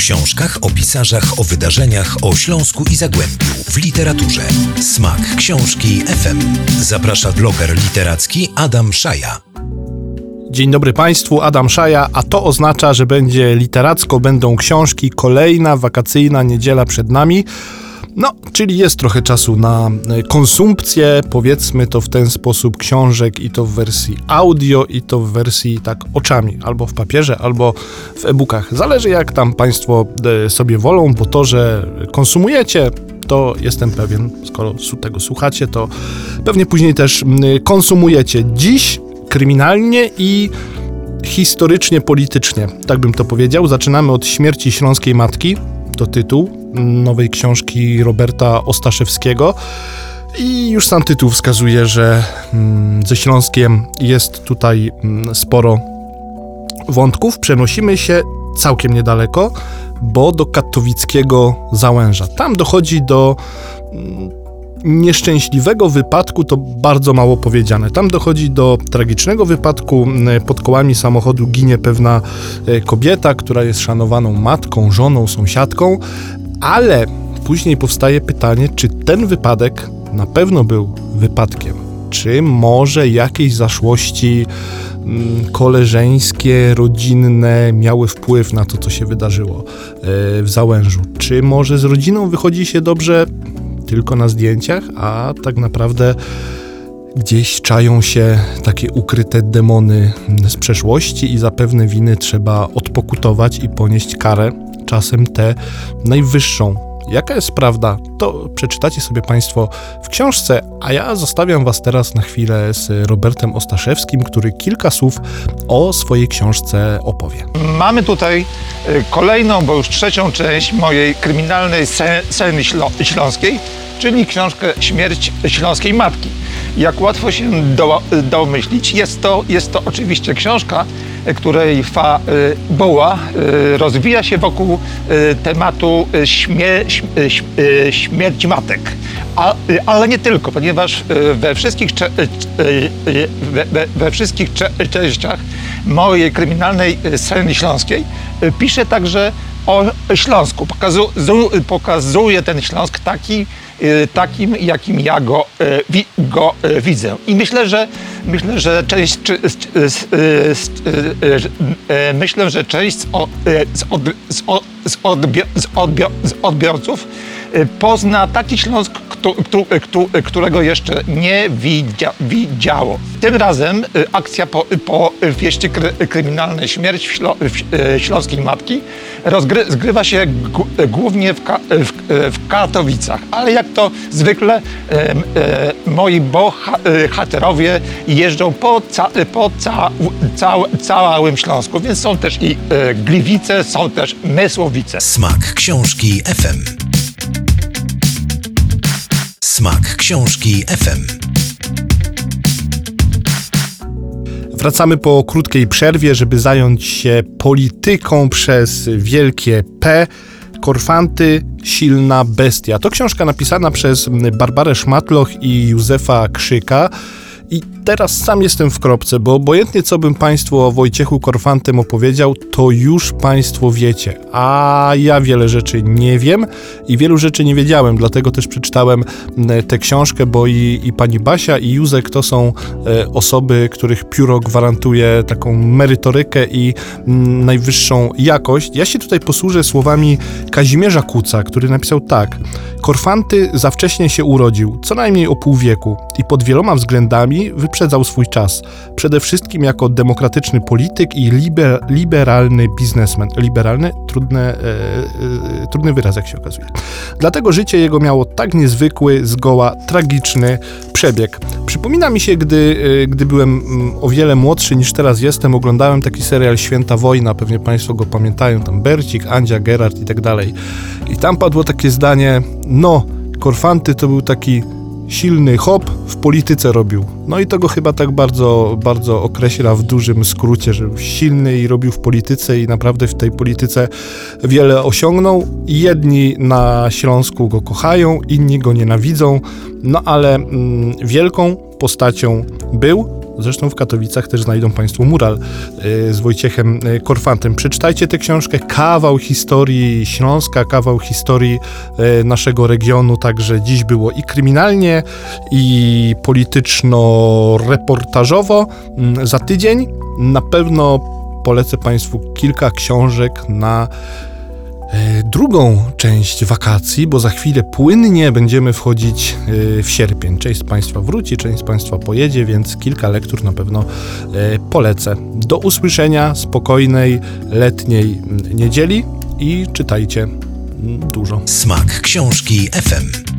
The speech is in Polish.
książkach, o pisarzach, o wydarzeniach, o Śląsku i Zagłębiu, w literaturze. Smak książki FM. Zaprasza bloger literacki Adam Szaja. Dzień dobry Państwu, Adam Szaja, a to oznacza, że będzie literacko, będą książki, kolejna wakacyjna niedziela przed nami. No, czyli jest trochę czasu na e, konsumpcję, powiedzmy to w ten sposób, książek i to w wersji audio, i to w wersji tak oczami, albo w papierze, albo w e-bookach. Zależy jak tam Państwo e, sobie wolą, bo to, że konsumujecie, to jestem pewien, skoro tego słuchacie, to pewnie później też konsumujecie. Dziś kryminalnie i historycznie, politycznie, tak bym to powiedział. Zaczynamy od śmierci śląskiej matki, to tytuł nowej książki Roberta Ostaszewskiego. I już sam tytuł wskazuje, że mm, ze Śląskiem jest tutaj mm, sporo wątków. Przenosimy się całkiem niedaleko, bo do katowickiego Załęża. Tam dochodzi do mm, nieszczęśliwego wypadku to bardzo mało powiedziane. Tam dochodzi do tragicznego wypadku. Pod kołami samochodu ginie pewna e, kobieta, która jest szanowaną matką, żoną, sąsiadką, ale później powstaje pytanie, czy ten wypadek na pewno był wypadkiem. Czy może jakieś zaszłości koleżeńskie, rodzinne miały wpływ na to, co się wydarzyło e, w Załężu? Czy może z rodziną wychodzi się dobrze? Tylko na zdjęciach, a tak naprawdę gdzieś czają się takie ukryte demony z przeszłości i za pewne winy trzeba odpokutować i ponieść karę, czasem tę najwyższą. Jaka jest prawda, to przeczytacie sobie Państwo w książce, a ja zostawiam Was teraz na chwilę z Robertem Ostaszewskim, który kilka słów o swojej książce opowie. Mamy tutaj y, kolejną, bo już trzecią część mojej kryminalnej sceny śląskiej, czyli książkę Śmierć Śląskiej Matki. Jak łatwo się do, domyślić, jest to, jest to oczywiście książka, której fabuła y, rozwija się wokół y, tematu śmie, y, śmierci matek. A, ale nie tylko, ponieważ we wszystkich, we, we wszystkich częściach mojej kryminalnej sceny śląskiej piszę także o Śląsku. Pokazu, pokazuje ten Śląsk taki, y, takim, jakim ja go, y, go y, widzę. I myślę, że myślę, że część myślę, że część z odbiorców pozna taki Śląsk, którego jeszcze nie widziało. Tym razem akcja po, po wieści kryminalnej Śmierć Śląskiej Matki rozgrywa się głównie w, w, w, Katowicach, ale jak to zwykle e, e, moi bohaterowie jeżdżą po, ca, po ca, ca, całym Śląsku, więc są też i e, Gliwice, są też Mysłowice. Smak książki FM. Smak książki FM. Wracamy po krótkiej przerwie, żeby zająć się polityką przez wielkie P. Korfanty, silna bestia. To książka napisana przez Barbarę Szmatloch i Józefa Krzyka. I teraz sam jestem w kropce, bo obojętnie co bym Państwu o Wojciechu Korfantem opowiedział, to już Państwo wiecie. A ja wiele rzeczy nie wiem i wielu rzeczy nie wiedziałem, dlatego też przeczytałem tę książkę, bo i, i pani Basia i Józek to są e, osoby, których pióro gwarantuje taką merytorykę i najwyższą jakość. Ja się tutaj posłużę słowami Kazimierza Kuca, który napisał tak. Korfanty za wcześnie się urodził, co najmniej o pół wieku i pod wieloma względami wyprzedzał swój czas. Przede wszystkim jako demokratyczny polityk i liber, liberalny biznesmen. Liberalny? Trudne, e, e, trudny wyraz, jak się okazuje. Dlatego życie jego miało tak niezwykły, zgoła tragiczny przebieg. Przypomina mi się, gdy, e, gdy byłem mm, o wiele młodszy niż teraz jestem, oglądałem taki serial Święta Wojna, pewnie Państwo go pamiętają, tam Bercik, Andzia, Gerard i tak dalej. I tam padło takie zdanie, no, Korfanty to był taki silny hop w polityce robił. No i to go chyba tak bardzo, bardzo określa w dużym skrócie, że silny i robił w polityce i naprawdę w tej polityce wiele osiągnął. Jedni na Śląsku go kochają, inni go nienawidzą, no ale mm, wielką postacią był, Zresztą w Katowicach też znajdą Państwo mural y, z Wojciechem y, Korfantem. Przeczytajcie tę książkę, kawał historii Śląska, kawał historii y, naszego regionu, także dziś było i kryminalnie, i polityczno-reportażowo. Mm, Za tydzień na pewno polecę Państwu kilka książek na e, drugą część wakacji, bo za chwilę płynnie będziemy wchodzić e, w sierpień. Część z Państwa wróci, część z Państwa pojedzie, więc kilka lektur na pewno e, polecę. Do usłyszenia, spokojnej, letniej niedzieli i czytajcie dużo. Smak książki FM.